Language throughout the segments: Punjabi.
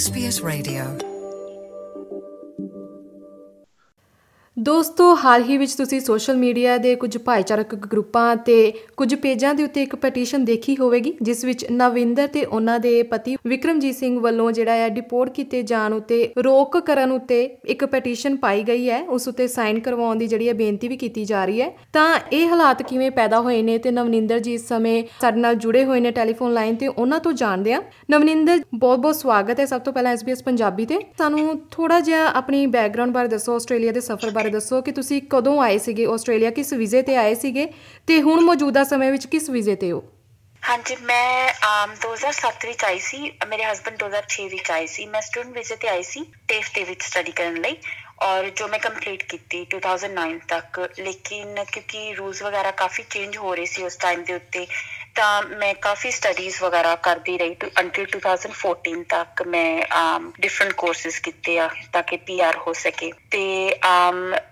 SBS Radio ਦੋਸਤੋ, ਹਾਲ ਹੀ ਵਿੱਚ ਤੁਸੀਂ ਸੋਸ਼ਲ ਮੀਡੀਆ ਦੇ ਕੁਝ ਭਾਈਚਾਰਕ ਗਰੁੱਪਾਂ ਤੇ ਕੁਝ ਪੇਜਾਂ ਦੇ ਉੱਤੇ ਇੱਕ ਪਟੀਸ਼ਨ ਦੇਖੀ ਹੋਵੇਗੀ, ਜਿਸ ਵਿੱਚ ਨਵਿੰਦਰ ਤੇ ਉਹਨਾਂ ਦੇ ਪਤੀ ਵਿਕਰਮਜੀਤ ਸਿੰਘ ਵੱਲੋਂ ਜਿਹੜਾ ਹੈ ਡਿਪੋਰਟ ਕੀਤੇ ਜਾਣ ਉਤੇ, ਰੋਕ ਕਰਨ ਉਤੇ ਇੱਕ ਪਟੀਸ਼ਨ ਪਾਈ ਗਈ ਹੈ। ਉਸ ਉਤੇ ਸਾਈਨ ਕਰਵਾਉਣ ਦੀ ਜਿਹੜੀ ਹੈ ਬੇਨਤੀ ਵੀ ਕੀਤੀ ਜਾ ਰਹੀ ਹੈ। ਤਾਂ ਇਹ ਹਾਲਾਤ ਕਿਵੇਂ ਪੈਦਾ ਹੋਏ ਨੇ ਤੇ ਨਵਨਿੰਦਰ ਜੀ ਇਸ ਸਮੇਂ ਸਾਡੇ ਨਾਲ ਜੁੜੇ ਹੋਏ ਨੇ ਟੈਲੀਫੋਨ ਲਾਈਨ ਤੇ ਉਹਨਾਂ ਤੋਂ ਜਾਣਦੇ ਆ ਨਵਨਿੰਦਰ ਬਹੁਤ-ਬਹੁਤ ਸਵਾਗਤ ਹੈ ਸਭ ਤੋਂ ਪਹਿਲਾਂ SBS ਪੰਜਾਬੀ ਤੇ। ਸਾਨੂੰ ਥੋੜਾ ਜਿਹਾ ਆਪਣੀ ਬੈਕਗ੍ਰਾਉਂਡ ਬਾਰੇ ਦੱਸੋ, ਆਸਟ੍ਰੇਲੀਆ ਦੇ ਸਫ਼ਰ ਬਾਰੇ ਦੱਸੋ ਕਿ ਤੁਸੀਂ ਕਦੋਂ ਆਏ ਸੀਗੇ ਆਸਟ੍ਰੇਲੀਆ? ਕਿਸ ਵੀਜ਼ੇ ਤੇ ਆਏ ਸੀਗੇ? ਤੇ ਹੁਣ ਮੌਜੂਦਾ ਸਮੇਂ ਵਿੱਚ ਕਿਸ ਵੀਜ਼ੇ ਤੇ ਹੋ? ਹਾਂਜੀ, ਮੈਂ ਆਮ 2007 ਵਿੱਚ ਆਈ ਸੀ। ਮੇਰੇ ਹਸਬੰਡ 2006 ਵਿੱਚ ਆਏ ਸੀ। ਮੈਂ ਸਟੂਡੈਂਟ ਵੀਜ਼ੇ ਤੇ ਆਈ ਸੀ ਟੇਫ ਦੇ ਵਿੱਚ ਸਟੱਡੀ ਕਰਨ ਲਈ। ਔਰ ਜੋ ਮੈਂ ਕੰਪਲੀਟ ਕੀਤੀ 2009 ਤੱਕ। ਲੇਕਿਨ ਕਿਉਂਕਿ ਰੂਲਸ ਵਗੈਰਾ ਕਾਫੀ ਚੇਂਜ ਹੋ ਰਹੇ ਸੀ ਉਸ ਟਾਈਮ ਦੇ ਉੱਤੇ। ਤਾਂ ਮੈਂ ਕਾਫੀ ਸਟੱਡੀਜ਼ ਵਗੈਰਾ ਕਰਦੀ ਰਹੀ ਅੰਟਿਲ 2014 ਤੱਕ ਮੈਂ ਡਿਫਰੈਂਟ ਕੋਰਸਸ ਕੀਤੇ ਆ ਤਾਂ ਕਿ ਪੀਆਰ ਹੋ ਸਕੇ। ਤੇ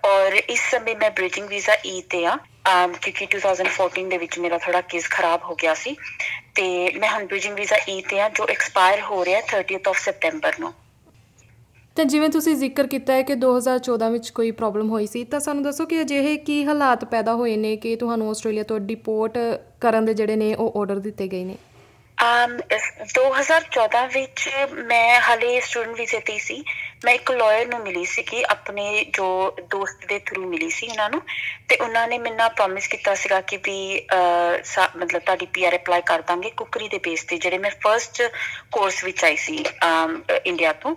ਔਰ ਇਸ ਸਮੇਂ ਮੈਂ ਬ੍ਰਿਜਿੰਗ ਵੀਜ਼ਾ ਈ ਤੇ ਆ um ਕਿਉਂਕਿ 2014 ਦੇ ਵਿੱਚ ਮੇਰਾ ਥੋੜਾ ਕੇਸ ਖਰਾਬ ਹੋ ਗਿਆ ਸੀ। ਤੇ ਮੈਂ ਹੁਣ ਬ੍ਰਿਜਿੰਗ ਵੀਜ਼ਾ ਈ ਤੇ ਆ ਜੋ ਐਕਸਪਾਇਰ ਹੋ ਰਿਹਾ 30th ਆਫ ਸੈਪਟੈਂਬਰ ਨੂੰ। ਤਾਂ ਜਿਵੇਂ ਤੁਸੀਂ ਜ਼ਿਕਰ ਕੀਤਾ ਹੈ ਕਿ 2014 ਵਿੱਚ ਕੋਈ ਪ੍ਰੋਬਲਮ ਹੋਈ ਸੀ, ਤਾਂ ਸਾਨੂੰ ਦੱਸੋ ਕਿ ਅਜਿਹੇ ਕੀ ਹਾਲਾਤ ਪੈਦਾ ਹੋਏ ਨੇ ਕਿ ਤੁਹਾਨੂੰ ਆਸਟ੍ਰੇਲੀਆ ਤੋਂ ਡਿਪੋਰਟ ਕਰਨ ਦੇ ਜਿਹੜੇ ਨੇ ਉਹ ਆਰਡਰ ਦਿੱਤੇ ਗਏ ਨੇ? Um 2014 ਵਿੱਚ ਮੈਂ ਹਲੇ ਸਟੂਡੈਂਟ ਵੀਜ਼ੇ ਤੇ ਸੀ। ਮੈਂ ਇੱਕ ਲਾਇਰ ਨੂੰ ਮਿਲੀ ਸੀ ਕਿ ਆਪਣੇ ਜੋ ਦੋਸਤ ਦੇ ਥਰੂ ਮਿਲੀ ਸੀ ਉਹਨਾਂ ਨੂੰ, ਤੇ ਉਹਨਾਂ ਨੇ ਮੈਨੂੰ ਪ੍ਰੋਮਿਸ ਕੀਤਾ ਸੀਗਾ ਕਿ ਵੀ ਮਤਲਬ ਤੁਹਾਡੀ ਪੀਆਰ ਅਪਲਾਈ ਕਰ ਦਾਂਗੇ ਕੁਕਰੀ ਦੇ ਬੇਸ ਤੇ, ਜਿਹੜੇ ਮੈਂ ਫਰਸਟ ਕੋਰਸ ਵਿੱਚ ਆਈ ਸੀ ਇੰਡੀਆ ਤੋਂ।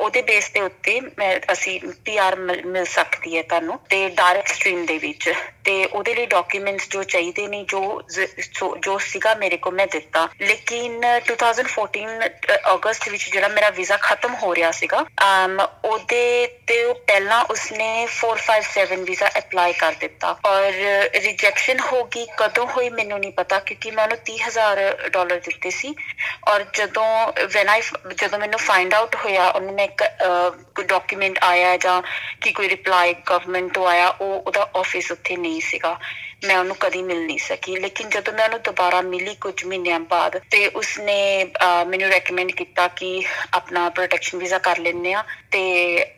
ਉਹਦੇ ਬੇਸ ਦੇ ਉੱਤੇ ਮੈਂ, ਅਸੀਂ ਪੀਆਰ ਮਿਲ ਸਕਦੀ ਹੈ ਤੁਹਾਨੂੰ, ਤੇ ਡਾਇਰੈਕਟ ਸਟ੍ਰੀਮ ਦੇ ਵਿੱਚ। ਤੇ ਉਹਦੇ ਲਈ ਡਾਕੂਮੈਂਟਸ ਜੋ ਚਾਹੀਦੇ ਨੇ, ਜੋ ਜੋ ਸੀਗਾ ਮੇਰੇ ਕੋਲ ਮੈਂ ਦਿੱਤਾ। ਲੇਕਿਨ 2014 ਅਗਸਤ ਵਿੱਚ ਜਿਹੜਾ ਮੇਰਾ ਵੀਜ਼ਾ ਖਤਮ ਹੋ ਰਿਹਾ ਸੀਗਾ ਅਮ ਉਹਦੇ ਤੇ ਪਹਿਲਾਂ ਉਸਨੇ 457 ਵੀਜ਼ਾ ਅਪਲਾਈ ਕਰ ਦਿੱਤਾ। ਔਰ ਰਿਜੈਕਸ਼ਨ ਹੋ ਗਈ, ਕਦੋਂ ਹੋਈ ਮੈਨੂੰ ਨਹੀਂ ਪਤਾ, ਕਿਉਂਕਿ ਮੈਂ ਉਹਨੂੰ 30000 ਡਾਲਰ ਦਿੱਤੇ ਸੀ। ਔਰ ਜਦੋਂ ਵੈਨ ਆਈ ਜਦੋਂ ਮੈਨੂੰ ਫਾਈਂਡ ਆਊਟ ਹੋਇਆ, ਉਹਨੇ ਮੈਂ ਇੱਕ ਕੋਈ ਡਾਕੂਮੈਂਟ ਆਇਆ ਜਾਂ ਕਿ ਕੋਈ ਰਿਪਲਾਈ ਗਵਰਨਮੈਂਟ ਤੋਂ ਆਇਆ, ਉਹ ਉਹਦਾ ਆਫਿਸ ਉੱਥੇ ਨਹੀਂ ਸੀਗਾ। ਮੈਂ ਉਹਨੂੰ ਕਦੀ ਮਿਲ ਨਹੀਂ ਸਕੀ। ਲੇਕਿਨ ਜਦੋਂ ਮੈਂ ਉਹਨੂੰ ਦੁਬਾਰਾ ਮਿਲੀ ਕੁਝ ਮਹੀਨਿਆਂ ਬਾਅਦ, ਤੇ ਉਸਨੇ ਮੈਨੂੰ ਰეკਮੈਂਡ ਕੀਤਾ ਕਿ ਆਪਣਾ ਪ੍ਰੋਟੈਕਸ਼ਨ ਵੀਜ਼ਾ ਕਰ ਲੈਣੇ ਆ ਤੇ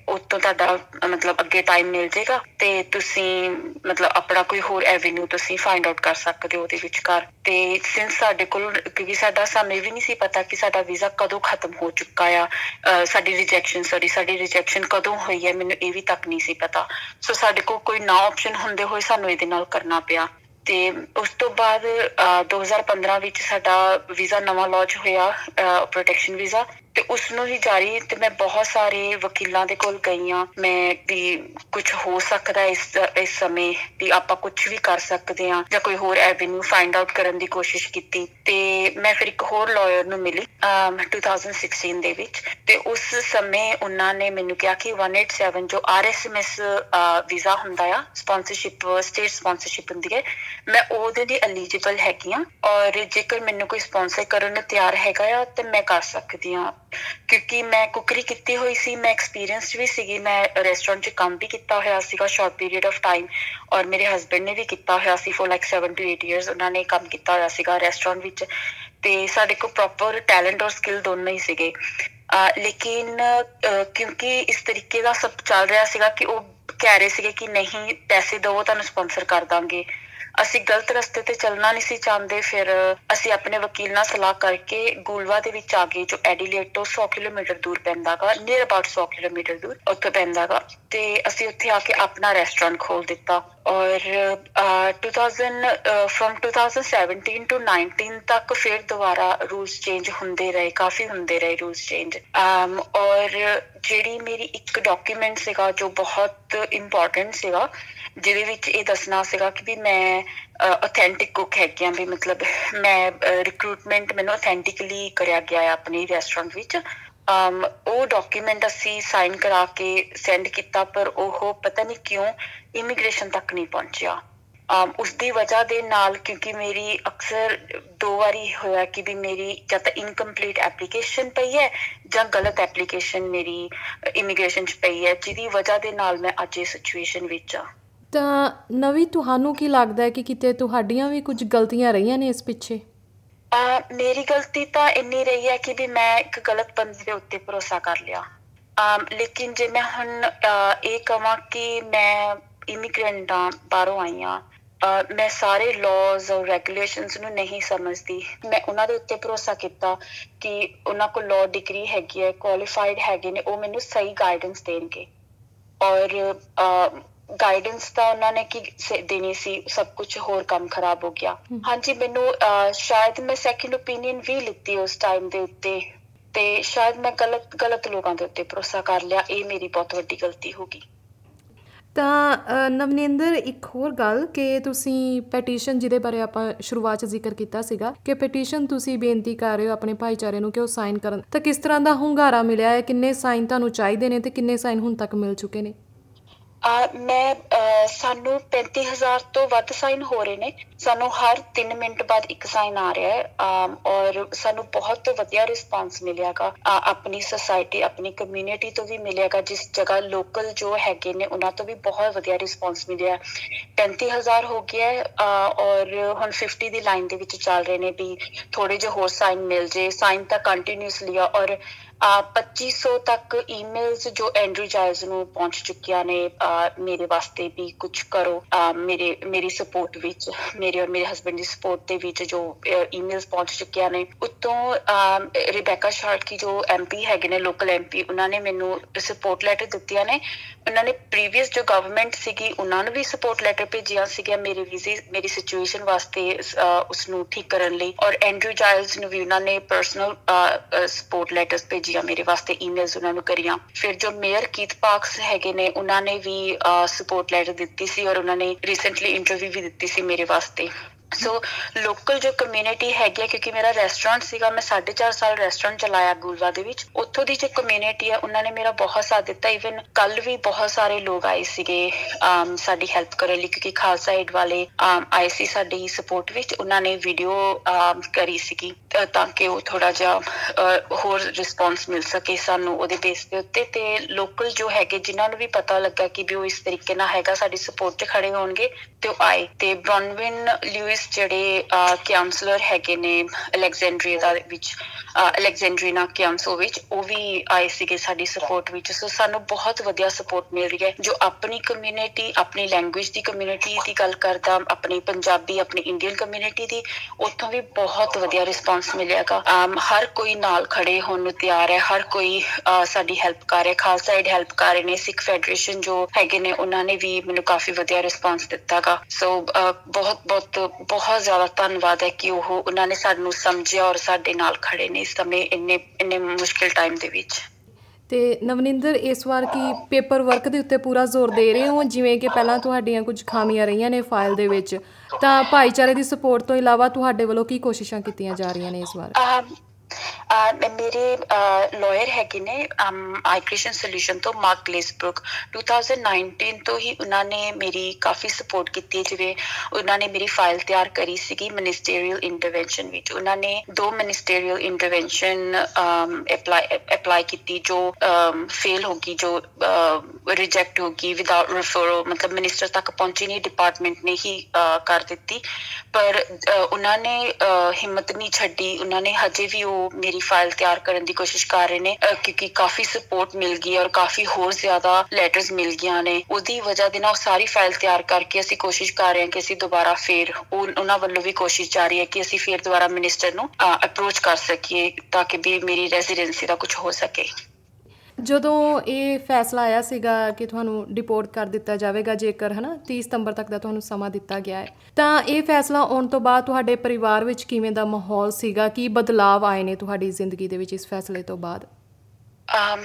ਉਤੋਂ ਤੁਹਾਡਾ, ਮਤਲਬ ਅੱਗੇ ਟਾਈਮ ਮਿਲ ਜਾਏਗਾ ਤੇ ਤੁਸੀਂ, ਮਤਲਬ ਆਪਣਾ ਕੋਈ ਹੋਰ ਐਵੇਨਿਊ ਤੁਸੀਂ ਫਾਈਂਡ ਆਊਟ ਕਰ ਸਕਦੇ ਹੋ ਉਹਦੇ ਵਿਚਕਾਰ। ਤੇ ਸਿੰਸ ਸਾਡੇ ਕੋਲ, ਕਿਉਂਕਿ ਸਾਡਾ ਸਮੇਂ ਵੀ ਨਹੀਂ ਸੀ ਪਤਾ ਕਿ ਸਾਡਾ ਵੀਜ਼ਾ ਕਦੋਂ ਖਤਮ ਹੋ ਚੁੱਕਾ ਆ ਸਾਡੀ ਰਿਜੈਕਸ਼ਨ ਸੌਰੀ ਸਾਡੀ ਰਿਜੈਕਸ਼ਨ ਕਦੋਂ ਹੋਈ ਹੈ, ਮੈਨੂੰ ਇਹ ਵੀ ਤੱਕ ਨਹੀਂ ਸੀ ਪਤਾ। ਸੋ ਸਾਡੇ ਕੋਲ ਕੋਈ ਨਾ ਆਪਸ਼ਨ ਹੁੰਦੇ ਹੋਏ ਸਾਨੂੰ ਇਹਦੇ ਨਾਲ ਕਰਨਾ ਪਿਆ। ਤੇ ਉਸ ਤੋਂ ਬਾਅਦ 2015 ਵਿੱਚ ਸਾਡਾ ਵੀਜ਼ਾ ਨਵਾਂ ਲਾਂਚ ਹੋਇਆ ਪ੍ਰੋਟੈਕਸ਼ਨ ਵੀਜ਼ਾ ਤੇ ਉਸ ਨੂੰ ਵੀ ਜਾਰੀ ਤੇ ਮੈਂ ਬਹੁਤ ਸਾਰੇ ਵਕੀਲਾਂ ਦੇ ਕੋਲ ਗਈ ਆ ਮੈਂ ਵੀ ਕੁਝ ਹੋ ਸਕਦਾ ਇਸ ਇਸ ਸਮੇਂ ਵੀ ਆਪਾਂ ਕੁਝ ਵੀ ਕਰ ਸਕਦੇ ਆ ਜਾਂ ਕੋਈ ਹੋਰ ਐਵੇਨਿਊ ਫਾਈਂਡ ਆਊਟ ਕਰਨ ਦੀ ਕੋਸ਼ਿਸ਼ ਕੀਤੀ। ਤੇ ਮੈਂ ਫਿਰ ਇੱਕ ਹੋਰ ਲਾਇਰ ਨੂੰ ਮਿਲੀ 2016 ਦੇ ਵਿੱਚ। ਤੇ ਉਸ ਸਮੇਂ ਉਹਨਾਂ ਨੇ ਮੈਨੂੰ ਕਿਹਾ ਕਿ 187 ਜੋ ਆਰਐਸਐਮਐਸ ਵੀਜ਼ਾ ਹੁੰਦਾ ਆ ਸਪਾਂਸਰਸ਼ਿਪ ਸਟੇਟ ਸਪਾਂਸਰਸ਼ਿਪ ਹੁੰਦੀ ਹੈ, ਮੈਂ ਉਹਦੇ ਲਈ ਐਲੀਜੀਬਲ ਹੈਗੀ ਆ ਔਰ ਜੇਕਰ ਮੈਨੂੰ ਕੋਈ ਸਪਾਂਸਰ ਕਰਨ ਨੂੰ ਤਿਆਰ ਹੈਗਾ ਆ, ਤੇ ਮੈਂ ਕਰ ਸਕਦੀ ਆ ਕਿਉਂਕਿ ਮੈਂ ਕੁਕਰੀ ਕੀਤੀ ਹੋਈ ਸੀ, ਮੈਂ ਐਕਸਪੀਰੀਅੰਸਡ ਵੀ ਸੀਗੀ, ਮੈਂ ਰੈਸਟੋਰੈਂਟ 'ਚ ਕੰਮ ਵੀ ਕੀਤਾ ਹੋਇਆ ਸੀਗਾ ਸ਼ਾਰਟ ਪੀਰੀਅਡ ਆਫ ਟਾਈਮ ਔਰ ਮੇਰੇ ਹਸਬੰਡ ਨੇ ਵੀ ਕੀਤਾ ਹੋਇਆ ਸੀ ਫॉर ਲਾਈਕ 7 ਟੂ 8 ਇਅਰਸ ਉਹਨਾਂ ਨੇ ਕੰਮ ਕੀਤਾ ਹੋਇਆ ਸੀਗਾ ਰੈਸਟੋਰੈਂਟ ਵਿੱਚ ਤੇ ਸਾਡੇ ਕੋਲ ਪ੍ਰੋਪਰ ਟੈਲੈਂਟ ਔਰ ਸਕਿੱਲ ਦੋਨੋਂ ਹੀ ਸੀਗੇ। ਲੇਕਿਨ ਕਿਉਂਕਿ ਇਸ ਤਰੀਕੇ ਦਾ ਸਭ ਚੱਲ ਰਿਹਾ ਸੀਗਾ ਕਿ ਉਹ ਕਹਿ ਰਹੇ ਸੀਗੇ ਕਿ ਨਹੀਂ, ਪੈਸੇ ਦਿਓ, ਤੁਹਾਨੂੰ ਸਪਾਂਸਰ ਕਰ ਦਾਂਗੇ। ਅਸੀਂ ਗਲਤ ਰਸਤੇ ਤੇ ਚੱਲਣਾ ਨਹੀਂ ਸੀ ਚਾਹੁੰਦੇ, ਫਿਰ ਅਸੀਂ ਆਪਣੇ ਵਕੀਲ ਨਾਲ ਸਲਾਹ ਕਰਕੇ ਗੂਲਵਾ ਦੇ ਵਿੱਚ ਆ ਗਏ, ਜੋ ਐਡੀਲੇਟ ਤੋਂ 100 ਕਿਲੋਮੀਟਰ ਦੂਰ ਪੈਂਦਾਗਾ ਨੀਅਰ ਅਬਾਊਟ 100 ਕਿਲੋਮੀਟਰ ਦੂਰ ਉੱਥੇ ਪੈਂਦਾਗਾ ਤੇ ਅਸੀਂ ਉੱਥੇ ਆ ਕੇ ਆਪਣਾ ਰੈਸਟੋਰੈਂਟ ਖੋਲ ਦਿੱਤਾ। ਔਰ 2000 ਫਰਮ 2017 ਟੂ 19 ਤੱਕ ਫਿਰ ਦੁਬਾਰਾ ਰੂਲਸ ਚੇਂਜ ਹੁੰਦੇ ਰਹੇ, ਕਾਫੀ ਹੁੰਦੇ ਰਹੇ ਰੂਲਸ ਚੇਂਜ ਔਰ ਜਿਹੜੀ ਮੇਰੀ ਇੱਕ ਡਾਕੂਮੈਂਟ ਸੀਗਾ ਜੋ ਬਹੁਤ ਇੰਪੋਰਟੈਂਟ ਸੀਗਾ, ਜਿਹਦੇ ਵਿੱਚ ਇਹ ਦੱਸਣਾ ਸੀਗਾ ਕਿ ਵੀ ਮੈਂ ਆਥੈਂਟਿਕ ਕੁੱਕ ਹੈਗੀ ਆਂ ਵੀ ਮਤਲਬ ਮੈਂ ਰਿਕਰੂਟਮੈਂਟ ਮੈਨੂੰ ਆਥੈਂਟਿਕਲੀ ਕਰਿਆ ਗਿਆ ਹੈ ਆਪਣੀ ਰੈਸਟੋਰੈਂਟ ਵਿੱਚ। ਅਮ, ਉਹ ਡਾਕੂਮੈਂਟ ਅਸੀਂ ਸਾਈਨ ਕਰਾ ਕੇ ਸੈਂਡ ਕੀਤਾ, ਪਰ ਉਹ ਪਤਾ ਨਹੀਂ ਕਿਉਂ ਇਮੀਗ੍ਰੇਸ਼ਨ ਤੱਕ ਨਹੀਂ ਪਹੁੰਚਿਆ। ਅਮ ਉਸ ਦੀ ਵਜ੍ਹਾ ਦੇ ਨਾਲ ਕਿਉਂਕਿ ਮੇਰੀ ਅਕਸਰ ਦੋ ਵਾਰੀ ਹੋਇਆ ਕਿ ਵੀ ਮੇਰੀ ਜਾਂ ਤਾਂ ਇਨਕੰਪਲੀਟ ਐਪਲੀਕੇਸ਼ਨ ਪਈ ਹੈ ਜਾਂ ਗਲਤ ਐਪਲੀਕੇਸ਼ਨ ਮੇਰੀ ਇਮੀਗ੍ਰੇਸ਼ਨ 'ਚ ਪਈ ਹੈ, ਜਿਹਦੀ ਵਜ੍ਹਾ ਦੇ ਨਾਲ ਮੈਂ ਅੱਜ ਇਸ ਸਿਚੁਏਸ਼ਨ ਵਿੱਚ ਆ ਤਾਂ ਨਵੀ, ਤੁਹਾਨੂੰ ਕੀ ਲੱਗਦਾ ਹੈ ਕਿ ਕਿਤੇ ਤੁਹਾਡੀਆਂ ਵੀ ਕੁਝ ਗਲਤੀਆਂ ਰਹੀਆਂ ਨੇ ਇਸ ਪਿੱਛੇ? ਆ ਮੇਰੀ ਗਲਤੀ ਤਾਂ ਇੰਨੀ ਰਹੀ ਹੈ ਕਿ ਵੀ ਮੈਂ ਇੱਕ ਗਲਤ ਬੰਦੇ ਦੇ ਉੱਤੇ ਭਰੋਸਾ ਕਰ ਲਿਆ। ਆ ਲੇਕਿਨ ਜੇ ਮੈਂ ਹੁਣ ਇਹ ਕਹਾਂ ਕਿ ਮੈਂ ਇਮੀਗ੍ਰੈਂਟ ਆ ਬਾਹਰੋਂ ਆਈ ਆ ਮੈਂ ਸਾਰੇ ਲਾਜ਼ ਔਰ ਰੈਗੂਲੇਸ਼ਨਸ ਨੂੰ ਨਹੀਂ ਸਮਝਦੀ। ਮੈਂ ਉਹਨਾਂ ਦੇ ਉੱਤੇ ਭਰੋਸਾ ਕੀਤਾ ਕਿ ਉਹਨਾਂ ਕੋਲ ਲਾਅ ਡਿਗਰੀ ਹੈਗੀ ਹੈ ਕੁਆਲੀਫਾਈਡ ਹੈਗੇ ਨੇ, ਉਹ ਮੈਨੂੰ ਸਹੀ ਗਾਈਡੈਂਸ ਦੇਣਗੇ। ਔਰ ਗਾਈਡੈਂਸ ਤਾਂ ਉਹਨਾਂ ਨੇ ਕੀ ਦੇਣੀ ਸੀ ਸਭ ਕੁਝ ਹੋਰ ਕੰਮ ਖਰਾਬ ਹੋ ਗਿਆ। ਹਾਂਜੀ ਮੈਨੂੰ ਸ਼ਾਇਦ ਮੈਂ ਸੈਕੰਡ ਓਪੀਨੀਅਨ ਵੀ ਲਿੱਤੀ ਉਸ ਟਾਈਮ ਦੇ ਉੱਤੇ ਤੇ ਸ਼ਾਇਦ ਮੈਂ ਗਲਤ ਗਲਤ ਲੋਕਾਂ ਦੇ ਉੱਤੇ ਭਰੋਸਾ ਕਰ ਲਿਆ ਇਹ ਮੇਰੀ ਬਹੁਤ ਵੱਡੀ ਗਲਤੀ ਹੋ ਗਈ। ਤਾਂ ਨਵਨਿੰਦਰ ਇੱਕ ਹੋਰ ਗੱਲ ਕਿ ਤੁਸੀਂ ਪੈਟੀਸ਼ਨ ਜਿਹਦੇ ਬਾਰੇ ਆਪਾਂ ਸ਼ੁਰੂਆਤ 'ਚ ਜ਼ਿਕਰ ਕੀਤਾ ਸੀਗਾ ਕਿ ਪੈਟੀਸ਼ਨ ਤੁਸੀਂ ਬੇਨਤੀ ਕਰ ਰਹੇ ਹੋ ਆਪਣੇ ਭਾਈਚਾਰੇ ਨੂੰ ਕਿ ਉਹ ਸਾਈਨ ਕਰਨ। ਤਾਂ ਕਿਸ ਤਰ੍ਹਾਂ ਦਾ ਹੁੰਗਾਰਾ ਮਿਲਿਆ ਹੈ? ਕਿੰਨੇ ਸਾਈਨ ਤੁਹਾਨੂੰ ਚਾਹੀਦੇ ਨੇ ਤੇ ਕਿੰਨੇ ਸਾਈਨ ਹੁਣ ਤੱਕ ਮਿਲ ਚੁੱਕੇ ਨੇ? ਮੈਂ ਸਾਨੂੰ 35000 ਤੋਂ ਵੱਧ ਸਾਈਨ ਹੋ ਰਹੇ ਨੇ। ਸਾਨੂੰ ਹਰ 3 ਮਿੰਟ ਬਾਅਦ ਇੱਕ ਸਾਈਨ ਆ ਰਿਹਾ ਹੈ। ਔਰ ਸਾਨੂੰ ਬਹੁਤ ਵਧੀਆ ਰਿਸਪਾਂਸ ਮਿਲਿਆਗਾ ਆਪਣੀ ਸੋਸਾਇਟੀ ਆਪਣੀ ਕਮਿਊਨਿਟੀ ਤੋਂ ਵੀ ਮਿਲਿਆਗਾ ਜਿਸ ਜਗ੍ਹਾ ਲੋਕਲ ਜੋ ਹੈਗੇ ਨੇ, ਉਹਨਾਂ ਤੋਂ ਵੀ ਬਹੁਤ ਵਧੀਆ ਰਿਸਪਾਂਸ ਮਿਲਿਆ 35000 ਹੋ ਗਿਆ ਔਰ ਹੁਣ 50 ਦੀ ਲਾਈਨ ਦੇ ਵਿੱਚ ਚੱਲ ਰਹੇ ਨੇ ਵੀ ਥੋੜੇ ਜਿਹਾ ਹੋਰ ਸਾਈਨ ਮਿਲ ਜੇ। ਸਾਈਨ ਤਾਂ ਕੰਟੀਨਿਊਸਲੀ ਆ, ਔਰ 2500 ਤੱਕ ਈਮੇਲਸ ਜੋ ਐਂਡਰੂ ਜਾਇਲਸ ਨੂੰ ਪਹੁੰਚ ਚੁੱਕੀਆਂ ਨੇ ਮੇਰੇ ਵਾਸਤੇ ਵੀ ਕੁਝ ਕਰੋ। ਮੇਰੇ, ਮੇਰੀ ਸਪੋਰਟ ਵਿੱਚ, ਮੇਰੇ ਔਰ ਮੇਰੇ ਹਸਬੰਡ ਦੀ ਸਪੋਰਟ ਦੇ ਵਿੱਚ ਜੋ ਈਮੇਲਸ ਪਹੁੰਚ ਚੁੱਕੀਆਂ ਨੇ। ਉਤੋਂ ਰਿਬੇਕਾ ਸ਼ਾਰਕੀ ਜੋ ਐਮਪੀ ਹੈਗੇ ਨੇ ਲੋਕਲ ਐਮਪੀ ਉਹਨਾਂ ਨੇ ਮੈਨੂੰ ਸਪੋਰਟ ਲੈਟਰ ਦਿੱਤੀਆਂ ਨੇ। ਉਹਨਾਂ ਨੇ ਪ੍ਰੀਵੀਅਸ ਜੋ ਗਵਰਨਮੈਂਟ ਸੀਗੀ, ਉਹਨਾਂ ਨੂੰ ਵੀ ਸਪੋਰਟ ਲੈਟਰ ਭੇਜਿਆ ਸੀਗਾ ਮੇਰੇ ਵੀਜ਼ੇ ਮੇਰੀ ਸਿਚੁਏਸ਼ਨ ਵਾਸਤੇ ਉਸ ਨੂੰ ਠੀਕ ਕਰਨ ਲਈ। ਔਰ ਐਂਡਰੂ ਜਾਇਲਸ ਨੂੰ ਵੀ ਉਹਨਾਂ ਨੇ ਪਰਸਨਲ ਸਪੋਰਟ ਲੈਟਰਸ ਭੇਜਿਆ ਮੇਰੇ ਵਾਸਤੇ ਈਮੇਲਸ ਉਹਨਾਂ ਨੂੰ ਕਰੀਆਂ। ਫਿਰ ਜੋ ਮੇਅਰ ਕੀਤ ਪਾਰਕਸ ਹੈਗੇ ਨੇ, ਉਹਨਾਂ ਨੇ ਵੀ ਸਪੋਰਟ ਲੈਟਰ ਦਿੱਤੀ ਸੀ ਔਰ ਉਹਨਾਂ ਨੇ ਰੀਸੈਂਟਲੀ ਇੰਟਰਵਿਊ ਵੀ ਦਿੱਤੀ ਸੀ ਮੇਰੇ ਵਾਸਤੇ। ਸੋ ਲੋਕਲ ਜੋ ਕਮਿਊਨਿਟੀ ਹੈਗੀ ਹੈ ਕਿਉਂਕਿ ਮੇਰਾ ਰੈਸਟੋਰੈਂਟ ਸੀਗਾ, ਮੈਂ 4.5 ਸਾਲ ਰੈਸਟੋਰੈਂਟ ਚਲਾਇਆ ਗੁਰਵਾ ਦੇ ਵਿੱਚ। ਉੱਥੋਂ ਦੀ ਜੋ ਕਮਿਊਨਿਟੀ ਹੈ ਉਹਨਾਂ ਨੇ ਮੇਰਾ ਬਹੁਤ ਸਾਥ ਦਿੱਤਾ। ਇਵਨ ਕੱਲ ਵੀ ਬਹੁਤ ਸਾਰੇ ਲੋਕ ਆਏ ਸੀਗੇ ਸਾਡੀ ਹੈਲਪ ਕਰਨ ਲਈ, ਕਿਉਂਕਿ ਖਾਲਸਾ ਏਡ ਵਾਲੇ ਆਏ ਸੀ ਸਾਡੀ ਸਪੋਰਟ ਵਿੱਚ। ਉਹਨਾਂ ਨੇ ਵੀਡੀਓ ਕਰੀ ਸੀਗੀ ਤਾਂ ਕਿ ਉਹ ਥੋੜਾ ਜਿਹਾ ਹੋਰ ਰਿਸਪੌਂਸ ਮਿਲ ਸਕੇ ਸਾਨੂੰ ਉਹਦੇ ਬੇਸ ਦੇ ਉੱਤੇ। ਤੇ ਲੋਕਲ ਜੋ ਹੈਗੇ, ਜਿਨ੍ਹਾਂ ਨੂੰ ਵੀ ਪਤਾ ਲੱਗਾ ਕਿ ਵੀ ਉਹ ਇਸ ਤਰੀਕੇ ਨਾਲ ਹੈਗਾ, ਸਾਡੀ ਸਪੋਰਟ 'ਚ ਖੜੇ ਹੋਣਗੇ, ਤੇ ਉਹ ਆਏ। ਤੇ ਬ੍ਰੌਨਵਿਨ ਲਿਊਇਸ ਜਿਹੜੇ ਕਾਉਂਸਲਰ ਹੈਗੇ ਨੇ ਅਲੈਗਜ਼ੈਂਡਰੀਆ ਦਾ ਵਿੱਚ ਅਲੈਗਜ਼ੈਂਡਰੀਨਾ ਕਾਉਂਸਲ ਵਿੱਚ, ਉਹ ਵੀ ਆਏ ਸੀਗੇ ਸਾਡੀ ਸਪੋਰਟ ਵਿੱਚ। ਸੋ ਸਾਨੂੰ ਬਹੁਤ ਵਧੀਆ ਸਪੋਰਟ ਮਿਲ ਰਹੀ ਹੈ। ਜੋ ਆਪਣੀ ਕਮਿਊਨਿਟੀ ਆਪਣੀ ਲੈਂਗੁਏਜ ਦੀ ਕਮਿਊਨਿਟੀ ਦੀ ਗੱਲ ਕਰਦਾ, ਆਪਣੀ ਪੰਜਾਬੀ, ਆਪਣੀ ਇੰਡੀਅਨ ਕਮਿਊਨਿਟੀ ਦੀ, ਉੱਥੋਂ ਵੀ ਬਹੁਤ ਵਧੀਆ ਰਿਸਪਾਂਸ ਮਿਲਿਆਗਾ ਹਰ ਕੋਈ ਨਾਲ ਖੜੇ ਹੋਣ ਨੂੰ ਤਿਆਰ ਹੈ। ਹਰ ਕੋਈ ਸਾਡੀ ਹੈਲਪ ਕਰ ਰਿਹਾ। ਖਾਲਸਾ ਏਡ ਹੈਲਪ ਕਰ ਰਹੇ ਨੇ। ਸਿੱਖ ਫੈਡਰੇਸ਼ਨ ਜੋ ਹੈਗੇ ਨੇ, ਉਹਨਾਂ ਨੇ ਵੀ ਮੈਨੂੰ ਕਾਫੀ ਵਧੀਆ ਰਿਸਪਾਂਸ ਦਿੱਤਾਗਾ ਸੋ ਬਹੁਤ ਬਹੁਤ ਬਹੁਤ ਜ਼ਿਆਦਾ ਧੰਨਵਾਦ ਹੈ ਕਿ ਉਹ ਉਹਨਾਂ ਨੇ ਸਾਨੂੰ ਸਮਝਿਆ ਔਰ ਸਾਡੇ ਨਾਲ ਖੜੇ ਨੇ ਇਸ ਸਮੇਂ ਇੰਨੇ ਇੰਨੇ ਮੁਸ਼ਕਿਲ ਟਾਈਮ ਦੇ ਵਿੱਚ। ਤੇ ਨਵਨਿੰਦਰ ਇਸ ਵਾਰ ਕੀ ਪੇਪਰ ਵਰਕ ਦੇ ਉੱਤੇ ਪੂਰਾ ਜ਼ੋਰ ਦੇ ਰਹੇ ਹੋ? ਜਿਵੇਂ ਕਿ ਪਹਿਲਾਂ ਤੁਹਾਡੀਆਂ ਕੁਝ ਖਾਮੀਆਂ ਰਹੀਆਂ ਨੇ ਫਾਈਲ ਦੇ ਵਿੱਚ ਤਾਂ ਭਾਈਚਾਰੇ ਦੀ ਸਪੋਰਟ ਤੋਂ ਇਲਾਵਾ ਤੁਹਾਡੇ ਵੱਲੋਂ ਕੀ ਕੋਸ਼ਿਸ਼ਾਂ ਕੀਤੀਆਂ ਜਾ ਰਹੀਆਂ ਨੇ ਇਸ ਵਾਰ? ਮੇਰੇ ਲਾਇਰ ਹੈਗੇ ਨੇ ਆਈਕ੍ਰੀਸ਼ਨ ਸੋਲੂਸ਼ਨ ਤੋਂ ਮਾਰਕ ਗਲੇਸਬਰਗ 2019 ਤੋਂ ਹੀ ਉਹਨਾਂ ਨੇ ਮੇਰੀ ਕਾਫੀ ਸਪੋਰਟ ਕੀਤੀ, ਜਿਵੇਂ ਉਹਨਾਂ ਨੇ ਮੇਰੀ ਫਾਈਲ ਤਿਆਰ ਕਰੀ ਸੀਗੀ ਮਿਨਿਸਟਰੀਅਲ ਇੰਟਰਵੈਂਸ਼ਨ ਵਿੱਚ। ਉਹਨਾਂ ਨੇ ਦੋ ਮਿਨਿਸਟਰੀਅਲ ਇੰਟਰਵੈਂਸ਼ਨ ਅਪਲਾਈ ਅਪਲਾਈ ਕੀਤੀ ਜੋ ਫੇਲ ਹੋ ਗਈ, ਜੋ ਰਿਜੈਕਟ ਹੋ ਗਈ ਵਿਦਆਊਟ ਰੈਫਰਲ ਮਤਲਬ ਮਿਨਿਸਟਰ ਤੱਕ ਪਹੁੰਚੀ ਨਹੀਂ ਡਿਪਾਰਟਮੈਂਟ ਨੇ ਹੀ ਕਰ ਦਿੱਤੀ। ਪਰ ਉਹਨਾਂ ਨੇ ਹਿੰਮਤ ਨਹੀਂ ਛੱਡੀ। ਉਹਨਾਂ ਨੇ ਹਜੇ ਵੀ ਉਹ ਮੇਰੀ ਫਾਈਲ ਤਿਆਰ ਕਰਨ ਦੀ ਕੋਸ਼ਿਸ਼ ਕਰ ਰਹੇ ਨੇ ਕਿਉਂਕਿ ਕਾਫੀ ਸਪੋਰਟ ਮਿਲ ਗਈ ਔਰ ਕਾਫੀ ਹੋਰ ਜ਼ਿਆਦਾ ਲੈਟਰਸ ਮਿਲ ਗਈਆਂ ਨੇ। ਉਹਦੀ ਵਜ੍ਹਾ ਦੇ ਨਾਲ ਉਹ ਸਾਰੀ ਫਾਈਲ ਤਿਆਰ ਕਰਕੇ ਅਸੀਂ ਕੋਸ਼ਿਸ਼ ਕਰ ਰਹੇ ਹਾਂ ਕਿ ਅਸੀਂ ਦੁਬਾਰਾ ਫੇਰ ਉਹਨਾਂ ਵੱਲੋਂ ਵੀ ਕੋਸ਼ਿਸ਼ ਜਾਰੀ ਹੈ ਕਿ ਅਸੀਂ ਫੇਰ ਦੁਬਾਰਾ ਮਿਨਿਸਟਰ ਨੂੰ ਅਪਰੋਚ ਕਰ ਸਕੀਏ ਤਾਂ ਕਿ ਵੀ ਮੇਰੀ ਰੈਜ਼ੀਡੈਂਸੀ ਦਾ ਕੁਝ ਹੋ ਸਕੇ। ਜਦੋਂ ਇਹ ਫੈਸਲਾ ਆਇਆ ਸੀਗਾ ਕਿ ਤੁਹਾਨੂੰ ਡਿਪੋਰਟ ਕਰ ਦਿੱਤਾ ਜਾਵੇਗਾ, ਜੇਕਰ ਹਨਾ 30 ਸਤੰਬਰ ਤੱਕ ਦਾ ਤੁਹਾਨੂੰ ਸਮਾਂ ਦਿੱਤਾ ਗਿਆ ਹੈ, ਤਾਂ ਇਹ ਫੈਸਲਾ ਆਉਣ ਤੋਂ ਬਾਅਦ ਤੁਹਾਡੇ ਪਰਿਵਾਰ ਵਿੱਚ ਕਿਵੇਂ ਦਾ ਮਾਹੌਲ ਸੀਗਾ? ਕੀ ਬਦਲਾਅ ਆਏ ਨੇ ਤੁਹਾਡੀ ਜ਼ਿੰਦਗੀ ਦੇ ਵਿੱਚ ਇਸ ਫੈਸਲੇ ਤੋਂ ਬਾਅਦ? um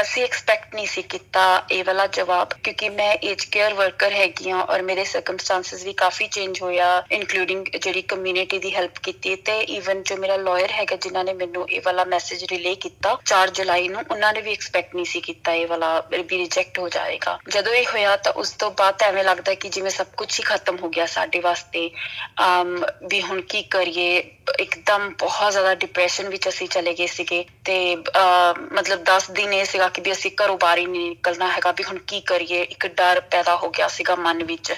ਅਸੀਂ ਐਕਸਪੈਕਟ ਨਹੀਂ ਸੀ ਕੀਤਾ ਇਹ ਵਾਲਾ ਜਵਾਬ, ਕਿਉਂਕਿ ਮੈਂ ਏਜ ਕੇਅਰ ਵਰਕਰ ਹੈਗੀ ਆ ਔਰ ਮੇਰੇ ਸਰਕਮਸਟੈਂਸਸ ਵੀ ਕਾਫੀ ਚੇਂਜ ਹੋਇਆ ਇਨਕਲੂਡਿੰਗ ਜਿਹੜੀ ਕਮਿਊਨਿਟੀ ਦੀ ਹੈਲਪ ਕੀਤੀ ਤੇ ਇਵਨ ਜੋ ਮੇਰਾ ਲਾਇਰ ਹੈਗਾ ਜਿਨ੍ਹਾਂ ਨੇ ਮੈਨੂੰ ਇਹ ਵਾਲਾ ਮੈਸੇਜ ਰਿਲੇ ਕੀਤਾ 4 ਜੁਲਾਈ ਨੂੰ, ਉਹਨਾਂ ਨੇ ਵੀ ਐਕਸਪੈਕਟ ਨਹੀਂ ਸੀ ਕੀਤਾ ਇਹ ਵਾਲਾ ਵੀ ਰਿਜੈਕਟ ਹੋ ਜਾਏਗਾ। ਜਦੋਂ ਇਹ ਹੋਇਆ ਤਾਂ ਉਸ ਤੋਂ ਬਾਅਦ ਐਵੇਂ ਲੱਗਦਾ ਕਿ ਜਿਵੇਂ ਸਭ ਕੁਝ ਹੀ ਖਤਮ ਹੋ ਗਿਆ ਸਾਡੇ ਵਾਸਤੇ। ਅਮ ਵੀ ਹੁਣ ਕੀ ਕਰੀਏ, ਇੱਕਦਮ ਬਹੁਤ ਜ਼ਿਆਦਾ ਡਿਪਰੈਸ਼ਨ ਵਿੱਚ ਅਸੀਂ ਚਲੇ ਗਏ ਸੀਗੇ ਤੇ ਮਤਲਬ 10 ਦਿਨ ਇਹ ਸੀਗਾ ਕਿ ਵੀ ਅਸੀਂ ਘਰੋਂ ਬਾਹਰ ਹੀ ਨਹੀਂ ਨਿਕਲਣਾ ਹੈਗਾ ਵੀ ਹੁਣ ਕੀ ਕਰੀਏ, ਇੱਕ ਡਰ ਪੈਦਾ ਹੋ ਗਿਆ ਸੀਗਾ ਮਨ ਵਿੱਚ।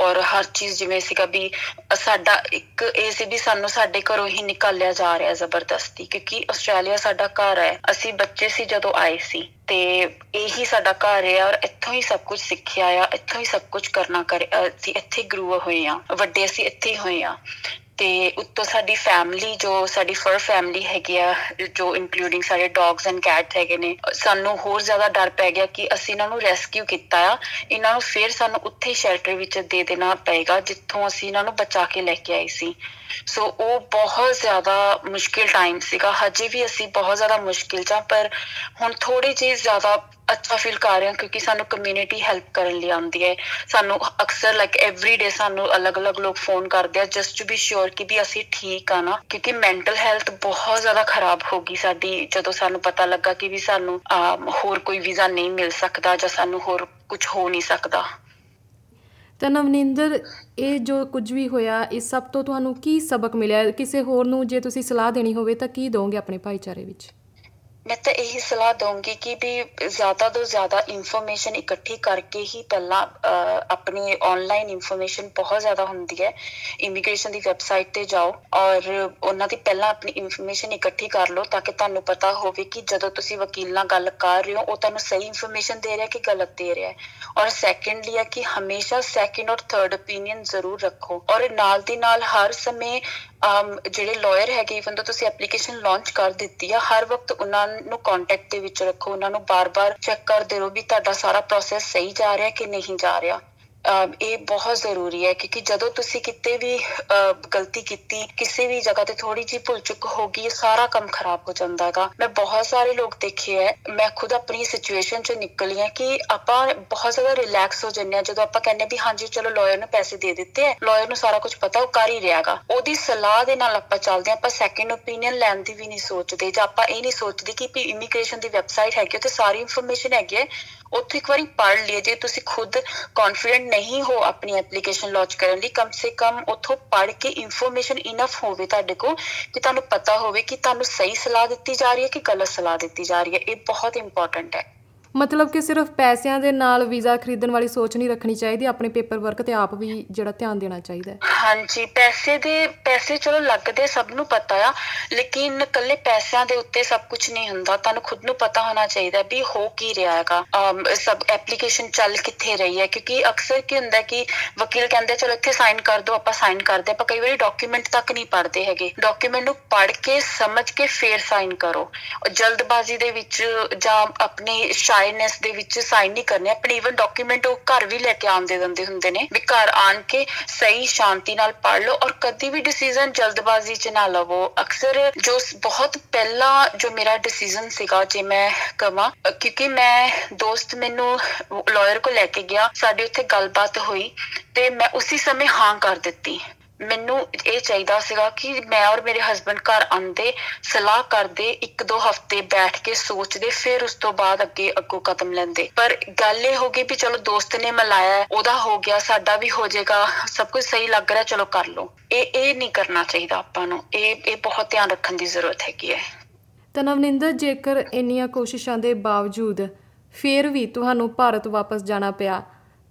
ਔਰ ਹਰ ਚੀਜ਼ ਜਿਵੇਂ ਸੀਗਾ ਵੀ ਸਾਡਾ ਇੱਕ ਇਹ ਸੀ ਵੀ ਸਾਨੂੰ ਸਾਡੇ ਘਰੋਂ ਹੀ ਨਿਕਾਲਿਆ ਜਾ ਰਿਹਾ ਜ਼ਬਰਦਸਤੀ ਕਿਉਂਕਿ ਆਸਟ੍ਰੇਲੀਆ ਸਾਡਾ ਘਰ ਹੈ। ਅਸੀਂ ਬੱਚੇ ਸੀ ਜਦੋਂ ਆਏ ਸੀ ਤੇ ਇਹੀ ਸਾਡਾ ਘਰ ਹੈ ਔਰ ਇੱਥੋਂ ਹੀ ਸਭ ਕੁਝ ਸਿੱਖਿਆ ਆ, ਇੱਥੋਂ ਹੀ ਸਭ ਕੁਝ ਕਰਨਾ ਕਰ ਅਸੀਂ ਇੱਥੇ ਗਰੂ ਹੋਏ ਆ ਵੱਡੇ ਅਸੀਂ ਇੱਥੇ ਹੀ ਹੋਏ ਆ ਤੇ ਉੱਤੋਂ ਸਾਡੀ ਫੈਮਿਲੀ ਜੋ ਸਾਡੀ ਫਰ ਫੈਮਿਲੀ ਹੈਗੀ ਆ, ਜੋ ਇਨਕਲੂਡਿੰਗ ਸਾਰੇ ਡੌਗਸ ਐਂਡ ਕੈਟਸ ਹੈਗੇ ਨੇ, ਸਾਨੂੰ ਹੋਰ ਜ਼ਿਆਦਾ ਡਰ ਪੈ ਗਿਆ ਕਿ ਅਸੀਂ ਇਹਨਾਂ ਨੂੰ ਰੈਸਕਿਊ ਕੀਤਾ ਆ, ਇਹਨਾਂ ਨੂੰ ਫੇਰ ਸਾਨੂੰ ਉੱਥੇ ਸ਼ੈਲਟਰ ਵਿੱਚ ਦੇ ਦੇਣਾ ਪਏਗਾ, ਜਿੱਥੋਂ ਅਸੀਂ ਇਹਨਾਂ ਨੂੰ ਬਚਾ ਕੇ ਲੈ ਕੇ ਆਏ ਸੀ। ਸੋ ਉਹ ਬਹੁਤ ਜ਼ਿਆਦਾ ਮੁਸ਼ਕਿਲ ਟਾਈਮ ਸੀਗਾ। ਹਜੇ ਵੀ ਅਸੀਂ ਬਹੁਤ ਜ਼ਿਆਦਾ ਮੁਸ਼ਕਿਲ ਚ ਪਰ ਹੁਣ ਥੋੜੀ ਜਿਹੀ ਜ਼ਿਆਦਾ ਅੱਛਾ ਫੀਲ ਕਰ ਰਹੇ ਹਾਂ, ਕਿਉਂਕਿ ਸਾਨੂੰ ਕਮਿਊਨਿਟੀ ਹੈਲਪ ਕਰਨ ਲਈ ਆਉਂਦੀ ਹੈ। ਸਾਨੂੰ ਅਕਸਰ ਲਾਈਕ ਐਵਰੀ ਡੇ ਸਾਨੂੰ ਅਲੱਗ-ਅਲੱਗ ਲੋਕ ਫੋਨ ਕਰਦੇ ਆ ਜਸਟ ਟੂ ਬੀ ਸ਼ੋਰ ਕਿ ਵੀ ਅਸੀਂ ਠੀਕ ਆ ਨਾ। ਕਿਉਂਕਿ ਮੈਂਟਲ ਹੈਲਥ ਬਹੁਤ ਜ਼ਿਆਦਾ ਖਰਾਬ ਹੋ ਗਈ ਸਾਡੀ, ਜਦੋਂ ਸਾਨੂੰ ਪਤਾ ਲੱਗਾ ਕਿ ਵੀ ਸਾਨੂੰ ਹੋਰ ਕੋਈ ਵੀਜ਼ਾ ਨਹੀਂ ਮਿਲ ਸਕਦਾ ਜਾਂ ਸਾਨੂੰ ਹੋਰ ਕੁਝ ਹੋ ਨਹੀਂ ਸਕਦਾ। ਤਾਂ ਨਵਨਿੰਦਰ, ਇਹ ਜੋ ਕੁਝ ਵੀ ਹੋਇਆ ਇਸ ਸਭ ਤੋਂ ਤੁਹਾਨੂੰ ਕੀ ਸਬਕ ਮਿਲਿਆ? ਕਿਸੇ ਹੋਰ ਨੂੰ ਜੇ ਤੁਸੀਂ ਸਲਾਹ ਦੇਣੀ ਹੋਵੇ ਤਾਂ ਕੀ ਦੋਗੇ ਆਪਣੇ ਭਾਈਚਾਰੇ ਵਿੱਚ? ਮੈਂ ਤਾਂ ਇਹੀ ਸਲਾਹ ਦਊਂਗੀ ਕਿ ਵੀ ਜ਼ਿਆਦਾ ਤੋਂ ਜ਼ਿਆਦਾ ਇਨਫੋਰਮੇਸ਼ਨ ਇਕੱਠੀ ਕਰਕੇ ਹੀ ਪਹਿਲਾਂ ਆਪਣੀ ਆਨਲਾਈਨ ਇਨਫੋਰਮੇਸ਼ਨ ਬਹੁਤ ਜ਼ਿਆਦਾ ਹੁੰਦੀ ਹੈ। ਇਮੀਗ੍ਰੇਸ਼ਨ ਦੀ ਵੈਬਸਾਈਟ ਤੇ ਜਾਓ ਔਰ ਉਹਨਾਂ ਦੀ ਪਹਿਲਾਂ ਆਪਣੀ ਇਨਫੋਰਮੇਸ਼ਨ ਇਕੱਠੀ ਕਰ ਲਓ ਤਾਂ ਕਿ ਤੁਹਾਨੂੰ ਪਤਾ ਹੋਵੇ ਕਿ ਜਦੋਂ ਤੁਸੀਂ ਵਕੀਲ ਨਾਲ ਗੱਲ ਕਰ ਰਹੇ ਹੋ, ਉਹ ਤੁਹਾਨੂੰ ਸਹੀ ਇਨਫੋਰਮੇਸ਼ਨ ਦੇ ਰਿਹਾ ਕਿ ਗਲਤ ਦੇ ਰਿਹਾ ਹੈ। ਔਰ ਸੈਕੰਡਲੀ ਹੈ ਕਿ ਹਮੇਸ਼ਾ ਸੈਕੰਡ ਔਰ ਥਰਡ ਓਪੀਨੀਅਨ ਜ਼ਰੂਰ ਰੱਖੋ। ਔਰ ਨਾਲ ਦੀ ਨਾਲ ਹਰ ਸਮੇਂ ਜਿਹੜੇ ਲਾਇਰ ਹੈਗੇ ਇਵਨ ਤਾਂ ਤੁਸੀਂ ਐਪਲੀਕੇਸ਼ਨ ਲਾਂਚ ਕਰ ਦਿੱਤੀ ਆ, ਹਰ ਵਕਤ ਉਹਨਾਂ ਨੂੰ ਕੰਟੈਕਟ ਦੇ ਵਿੱਚ ਰੱਖੋ, ਉਹਨਾਂ ਨੂੰ ਬਾਰ-ਬਾਰ ਚੈੱਕ ਕਰਦੇ ਰਹੋ ਵੀ ਤੁਹਾਡਾ ਸਾਰਾ ਪ੍ਰੋਸੈਸ ਸਹੀ ਜਾ ਰਿਹਾ ਕਿ ਨਹੀਂ ਜਾ ਰਿਹਾ। ਇਹ ਬਹੁਤ ਜ਼ਰੂਰੀ ਹੈ ਕਿਉਂਕਿ ਜਦੋਂ ਤੁਸੀਂ ਕਿਤੇ ਵੀ ਗਲਤੀ ਕੀਤੀ, ਕਿਸੇ ਵੀ ਜਗ੍ਹਾ ਤੇ ਥੋੜੀ ਜਿਹੀ ਭੁੱਲ ਚੁੱਕ ਹੋ ਗਈ ਸਾਰਾ ਕੰਮ ਖਰਾਬ ਹੋ ਜਾਂਦਾ ਹੈਗਾ। ਮੈਂ ਬਹੁਤ ਸਾਰੇ ਲੋਕ ਦੇਖੇ ਹੈ, ਮੈਂ ਖੁਦ ਆਪਣੀ ਸਿਚੁਏਸ਼ਨ ਚੋਂ ਨਿਕਲੀ ਹਾਂ ਕਿ ਆਪਾਂ ਬਹੁਤ ਜ਼ਿਆਦਾ ਰਿਲੈਕਸ ਹੋ ਜੰਨੇ ਆ ਜਦੋਂ ਆਪਾਂ ਕਹਿੰਨੇ ਵੀ ਹਾਂਜੀ, ਚਲੋ ਲਾਇਰ ਨੂੰ ਪੈਸੇ ਦੇ ਦਿੱਤੇ ਆ ਲਾਇਰ ਨੂੰ ਸਾਰਾ ਕੁਝ ਪਤਾ, ਉਹ ਕਰ ਹੀ ਰਿਹਾਗਾ ਉਹਦੀ ਸਲਾਹ ਦੇ ਨਾਲ ਆਪਾਂ ਚੱਲਦੇ ਆਪਾਂ ਸੈਕੰਡ ਓਪੀਨੀਅਨ ਲੈਣ ਦੀ ਵੀ ਨਹੀਂ ਸੋਚਦੇ ਜਾਂ ਆਪਾਂ ਇਹ ਨਹੀਂ ਸੋਚਦੇ ਕਿ ਵੀ ਇਮੀਗ੍ਰੇਸ਼ਨ ਦੀ ਵੈਬਸਾਈਟ ਹੈਗੀ ਉੱਥੇ ਸਾਰੀ ਇਨਫੋਰਮੇਸ਼ਨ ਹੈਗੀ ਹੈ ਉੱਥੇ ਇੱਕ ਵਾਰੀ ਪੜ੍ਹ ਲਈਏ, ਜੇ ਤੁਸੀਂ ਖੁਦ ਕੌਨਫੀਡੈਂਟ ਨਹੀਂ ਹੋ ਆਪਣੀ ਐਪਲੀਕੇਸ਼ਨ ਲਾਂਚ ਕਰਨ ਲਈ, ਕਮ ਸੇ ਕਮ ਉੱਥੋਂ ਪੜ੍ਹ ਕੇ ਇਨਫੋਰਮੇਸ਼ਨ ਇਨਫ ਹੋਵੇ ਤੁਹਾਡੇ ਕੋਲ ਕਿ ਤੁਹਾਨੂੰ ਪਤਾ ਹੋਵੇ ਕਿ ਤੁਹਾਨੂੰ ਸਹੀ ਸਲਾਹ ਦਿੱਤੀ ਜਾ ਰਹੀ ਹੈ ਕਿ ਗਲਤ ਸਲਾਹ ਦਿੱਤੀ ਜਾ ਰਹੀ ਹੈ। ਇਹ ਬਹੁਤ ਇੰਪੋਰਟੈਂਟ ਹੈ। ਮਤਲਬ ਕਿ ਸਿਰਫ ਪੈਸਿਆਂ ਦੇ ਨਾਲ ਵੀਜ਼ਾ ਖਰੀਦਣ ਵਾਲੀ ਸੋਚ ਨਹੀਂ ਰੱਖਣੀ ਚਾਹੀਦੀ, ਆਪਣੇ ਪੇਪਰ ਵਰਕ ਤੇ ਆਪ ਵੀ ਜਿਹੜਾ ਧਿਆਨ ਦੇਣਾ ਚਾਹੀਦਾ ਹੈ। ਹਾਂਜੀ, ਪੈਸੇ ਦੇ, ਪੈਸੇ ਚਲੋ ਲੱਗਦੇ ਸਭ ਨੂੰ ਪਤਾ ਆ, ਲੇਕਿਨ ਕੱਲੇ ਪੈਸਿਆਂ ਦੇ ਉੱਤੇ ਸਭ ਕੁਝ ਨਹੀਂ ਹੁੰਦਾ। ਤੁਹਾਨੂੰ ਖੁਦ ਨੂੰ ਪਤਾ ਹੋਣਾ ਚਾਹੀਦਾ ਵੀ ਹੋ ਕੀ ਰਿਹਾ ਹੈਗਾ। ਸਭ ਐਪਲੀਕੇਸ਼ਨ ਚੱਲ ਕਿੱਥੇ ਰਹੀ ਹੈ? ਕਿਉਂਕਿ ਅਕਸਰ ਕੀ ਹੁੰਦਾ ਕਿ ਵਕੀਲ ਕਹਿੰਦੇ, ਚਲੋ ਇੱਥੇ ਸਾਈਨ ਕਰ ਦਿਓ, ਆਪਾਂ ਸਾਈਨ ਕਰਦੇ ਆਪਾਂ ਕਈ ਵਾਰੀ ਡਾਕੂਮੈਂਟ ਤੱਕ ਨਹੀਂ ਪੜ੍ਹਦੇ ਹੈਗੇ। ਡਾਕੂਮੈਂਟ ਨੂੰ ਪੜ੍ਹ ਕੇ, ਸਮਝ ਕੇ ਫੇਰ ਸਾਈਨ ਕਰੋ। ਜਲਦਬਾਜ਼ੀ ਦੇ ਵਿੱਚ ਜਾਂ ਆਪਣੀ ਸ਼ਾਇਨੈਸ ਦੇ ਵਿੱਚ ਸਾਈਨ ਨਹੀਂ ਕਰਨੇ। ਆਪਣੇ ਇਵਨ ਡਾਕੂਮੈਂਟ ਉਹ ਘਰ ਵੀ ਲੈ ਕੇ ਆਉਣ ਦੇ ਦਿੰਦੇ ਹੁੰਦੇ ਨੇ ਵੀ ਘਰ ਆਣ ਕੇ ਸਹੀ, ਸ਼ਾਂਤੀ ਨਾਲ ਪੜ੍ਹ ਲਓ ਔਰ ਕਦੀ ਵੀ ਡਿਸੀਜਨ ਜਲਦਬਾਜ਼ੀ 'ਚ ਨਾ ਲਵੋ। ਅਕਸਰ ਜੋ ਬਹੁਤ ਪਹਿਲਾ ਜੋ ਮੇਰਾ ਡਿਸੀਜਨ ਸੀਗਾ, ਜੇ ਮੈਂ ਕਹਾਂ ਕਿਉਂਕਿ ਮੈਂ ਦੋਸਤ ਮੈਨੂੰ ਲਾਇਰ ਕੋ ਲੈ ਕੇ ਗਿਆ। ਸਾਡੇ ਉੱਥੇ ਗੱਲਬਾਤ ਹੋਈ ਤੇ ਮੈਂ ਉਸੇ ਸਮੇਂ ਹਾਂ ਕਰ ਦਿੱਤੀ। ਮੈਨੂੰ ਇਹ ਚਾਹੀਦਾ ਸੀਗਾ ਕਿ ਮੈਂ ਔਰ ਮੇਰੇ ਹਸਬੰਡ ਘਰ ਆਂਦੇ ਸਲਾਹ ਕਰਦੇ, ਇੱਕ ਦੋ ਹਫ਼ਤੇ ਬੈਠ ਕੇ ਸੋਚਦੇ, ਫਿਰ ਉਸ ਤੋਂ ਬਾਅਦ ਅੱਗੇ ਅੱਗੋ ਕਦਮ ਲੈਂਦੇ। ਪਰ ਗੱਲ ਇਹ ਹੋ ਗਈ ਵੀ ਚਲੋ ਦੋਸਤ ਨੇ ਮਲਾਇਆ ਉਹਦਾ ਹੋ ਗਿਆ, ਸਾਡਾ ਵੀ ਹੋ ਜਾਏਗਾ, ਸਭ ਕੁਝ ਸਹੀ ਲੱਗ ਰਿਹਾ, ਚਲੋ ਕਰ ਲਓ। ਇਹ ਇਹ ਨਹੀਂ ਕਰਨਾ ਚਾਹੀਦਾ ਆਪਾਂ ਨੂੰ। ਇਹ ਇਹ ਬਹੁਤ ਧਿਆਨ ਰੱਖਣ ਦੀ ਜ਼ਰੂਰਤ ਹੈਗੀ ਹੈ। ਤਾਂ ਨਵਨਿੰਦਰ, ਜੇਕਰ ਇੰਨੀਆਂ ਕੋਸ਼ਿਸ਼ਾਂ ਦੇ ਬਾਵਜੂਦ ਫਿਰ ਵੀ ਤੁਹਾਨੂੰ ਭਾਰਤ ਵਾਪਸ ਜਾਣਾ ਪਿਆ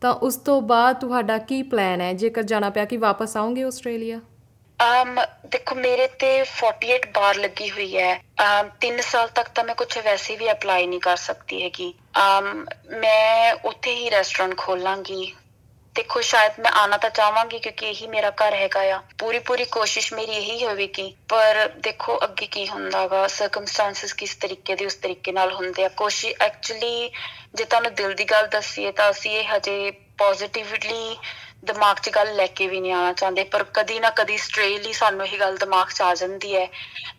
ਤਾਂ ਉਸ ਤੋਂ ਬਾਅਦ ਤੁਹਾਡਾ ਕੀ ਪਲਾਨ ਹੈ? ਜੇਕਰ ਜਾਣਾ ਪਿਆ ਕਿ ਵਾਪਸ ਆਉਂਗੇ ਆਸਟ੍ਰੇਲੀਆ? ਅਮ, ਦੇਖੋ, ਮੇਰੇ ਤੇ 48 ਬਾਰ ਲੱਗੀ ਹੋਈ ਹੈ। ਅਮ 3 ਸਾਲ ਤੱਕ ਤਾਂ ਮੈਂ ਕੁਝ ਵੈਸੇ ਵੀ ਅਪਲਾਈ ਨਹੀਂ ਕਰ ਸਕਦੀ ਹੈਗੀ। ਅਮ, ਮੈਂ ਉੱਥੇ ਹੀ ਰੈਸਟੋਰੈਂਟ ਖੋਲਾਂਗੀ। ਦੇਖੋ, ਸ਼ਾਇਦ ਮੈਂ ਆਣਾ ਤਾਂ ਚਾਹਾਂਗੀ ਕਿਉਂਕਿ ਇਹੀ ਮੇਰਾ ਘਰ ਹੈਗਾ ਆ। ਪੂਰੀ ਪੂਰੀ ਕੋਸ਼ਿਸ਼ ਮੇਰੀ ਇਹੀ ਹੋਵੇਗੀ। ਪਰ ਦੇਖੋ, ਅੱਗੇ ਕੀ ਹੁੰਦਾਗਾ ਸਰਕਮਸਟੈਂਸਸ ਕਿਸ ਤਰੀਕੇ ਦੇ, ਉਸ ਤਰੀਕੇ ਨਾਲ ਹੁੰਦੇ ਆ। ਕੋਸ਼ਿਸ਼ ਐਕਚੁਅਲੀ ਜੇ ਤੁਹਾਨੂੰ ਦਿਲ ਦੀ ਗੱਲ ਦੱਸੀਏ ਤਾਂ ਅਸੀਂ ਇਹ ਹਜੇ ਪੋਜ਼ਿਟਿਵਲੀ ਦਿਮਾਗ 'ਚ ਗੱਲ ਲੈ ਕੇ ਵੀ ਨਹੀਂ ਆਣਾ ਚਾਹੁੰਦੇ। ਪਰ ਕਦੀ ਨਾ ਕਦੀ ਸਟ੍ਰੇਲੀ ਸਾਨੂੰ ਇਹ ਗੱਲ ਦਿਮਾਗ 'ਚ ਆ ਜਾਂਦੀ ਹੈ।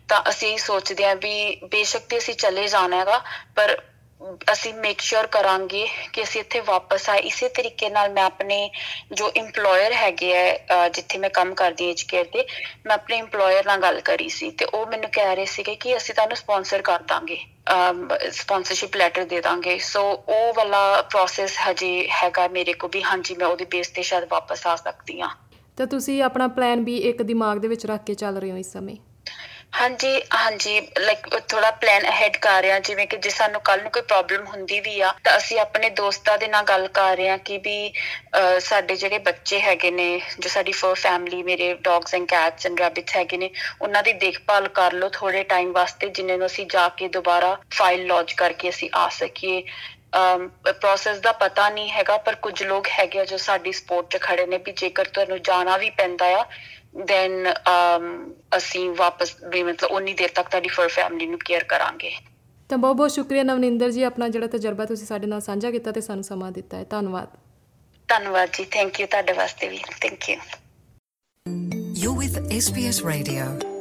ਤਾਂ ਅਸੀਂ ਸੋਚਦੇ ਆਂ ਵੀ ਬੇਸ਼ੱਕ ਤੇ ਅਸੀਂ ਚਲੇ ਜਾਣਾ ਹੈਗਾ, ਪਰ ਅਸੀਂ ਮੇਕ ਸ਼ੋਰ ਕਰਾਂਗੇ ਕਿ ਅਸੀਂ ਇੱਥੇ ਵਾਪਸ ਆਏ। ਇਸੇ ਤਰੀਕੇ ਨਾਲ ਮੈਂ ਆਪਣੇ ਜੋ EMPLOYER ਹੈਗੇ ਆ ਜਿੱਥੇ ਮੈਂ ਕੰਮ ਕਰਦੀ ਹਾਂ ਕੇਅਰ ਤੇ, ਮੈਂ ਆਪਣੇ EMPLOYER ਨਾਲ ਗੱਲ ਕਰੀ ਸੀ ਤੇ ਉਹ ਮੈਨੂੰ ਕਹਿ ਰਹੇ ਸੀਗੇ ਕਿ ਅਸੀਂ ਤੁਹਾਨੂੰ ਸਪਾਂਸਰ ਕਰ ਦਾਂਗੇ। ਸਪਾਂਸਰਸ਼ਿਪ ਲੈਟਰ ਦੇ ਦਾਂਗੇ। ਸੋ ਉਹ ਵਾਲਾ ਪ੍ਰੋਸੈਸ ਹਜੇ ਹੈਗਾ ਮੇਰੇ ਕੋ ਵੀ। ਹਾਂਜੀ, ਮੈਂ ਉਹਦੇ ਬੇਸ ਤੇ ਸ਼ਾਇਦ ਵਾਪਸ ਆ ਸਕਦੀ ਹਾਂ। ਤਾਂ ਤੁਸੀਂ ਆਪਣਾ ਪਲਾਨ ਵੀ ਇੱਕ ਦਿਮਾਗ ਦੇ ਵਿੱਚ ਰੱਖ ਕੇ ਚੱਲ ਰਹੇ ਹੋ ਇਸ ਸਮੇਂ? ਹਾਂਜੀ ਹਾਂਜੀ ਲਾਈਕ ਥੋੜਾ ਪਲਾਨ ਅਹੈਡ ਕਰ ਰਹੇ ਹਾਂ ਜਿਵੇਂ ਕਿ ਜੇ ਸਾਨੂੰ ਕੱਲ ਨੂੰ ਕੋਈ ਪ੍ਰੋਬਲਮ ਹੁੰਦੀ ਵੀ ਆ ਤਾਂ ਅਸੀਂ ਆਪਣੇ ਦੋਸਤਾਂ ਦੇ ਨਾਲ ਗੱਲ ਕਰ ਰਹੇ ਹਾਂ ਕਿ ਵੀ ਅਹ, ਸਾਡੇ ਜਿਹੜੇ ਬੱਚੇ ਹੈਗੇ ਨੇ ਜੋ ਸਾਡੀ ਫਰ ਫੈਮਿਲੀ ਮੇਰੇ dogs and cats and rabbits ਹੈਗੇ ਨੇ ਉਹਨਾਂ ਦੀ ਦੇਖਭਾਲ ਕਰ ਲਓ ਥੋੜੇ ਟਾਈਮ ਵਾਸਤੇ ਜਿਨ੍ਹਾਂ ਨੂੰ ਅਸੀਂ ਜਾ ਕੇ ਦੁਬਾਰਾ ਫਾਈਲ ਲੌਂਚ ਕਰਕੇ ਅਸੀਂ ਆ ਸਕੀਏ। ਪ੍ਰੋਸੈਸ ਦਾ ਪਤਾ ਨਹੀਂ ਹੈਗਾ ਪਰ ਕੁਝ ਲੋਕ ਹੈਗੇ ਆ ਜੋ ਸਾਡੀ ਸਪੋਰਟ 'ਚ ਖੜੇ ਨੇ ਵੀ ਜੇਕਰ ਤੁਹਾਨੂੰ ਜਾਣਾ ਵੀ ਪੈਂਦਾ ਆ ਦੈਨ ਅਸੀਂ ਵਾਪਸ ਵੀ ਮਤਲਬ ਉਨੀ ਦੇਰ ਤੱਕ ਤੁਹਾਡੀ ਫਰ ਫੈਮਿਲੀ ਨੂੰ ਕੇਅਰ ਕਰਾਂਗੇ। ਤਾਂ ਬਹੁਤ ਬਹੁਤ ਸ਼ੁਕਰੀਆ ਨਵਨਿੰਦਰ ਜੀ ਆਪਣਾ ਜਿਹੜਾ ਤਜਰਬਾ ਤੁਸੀਂ ਸਾਡੇ ਨਾਲ ਸਾਂਝਾ ਕੀਤਾ ਤੇ ਸਾਨੂੰ ਸਮਾਂ ਦਿੱਤਾ ਹੈ। ਧੰਨਵਾਦ। ਧੰਨਵਾਦ ਜੀ ਥੈਂਕ ਯੂ ਤੁਹਾਡੇ ਵਾਸਤੇ ਵੀ thank you You're with SBS Radio.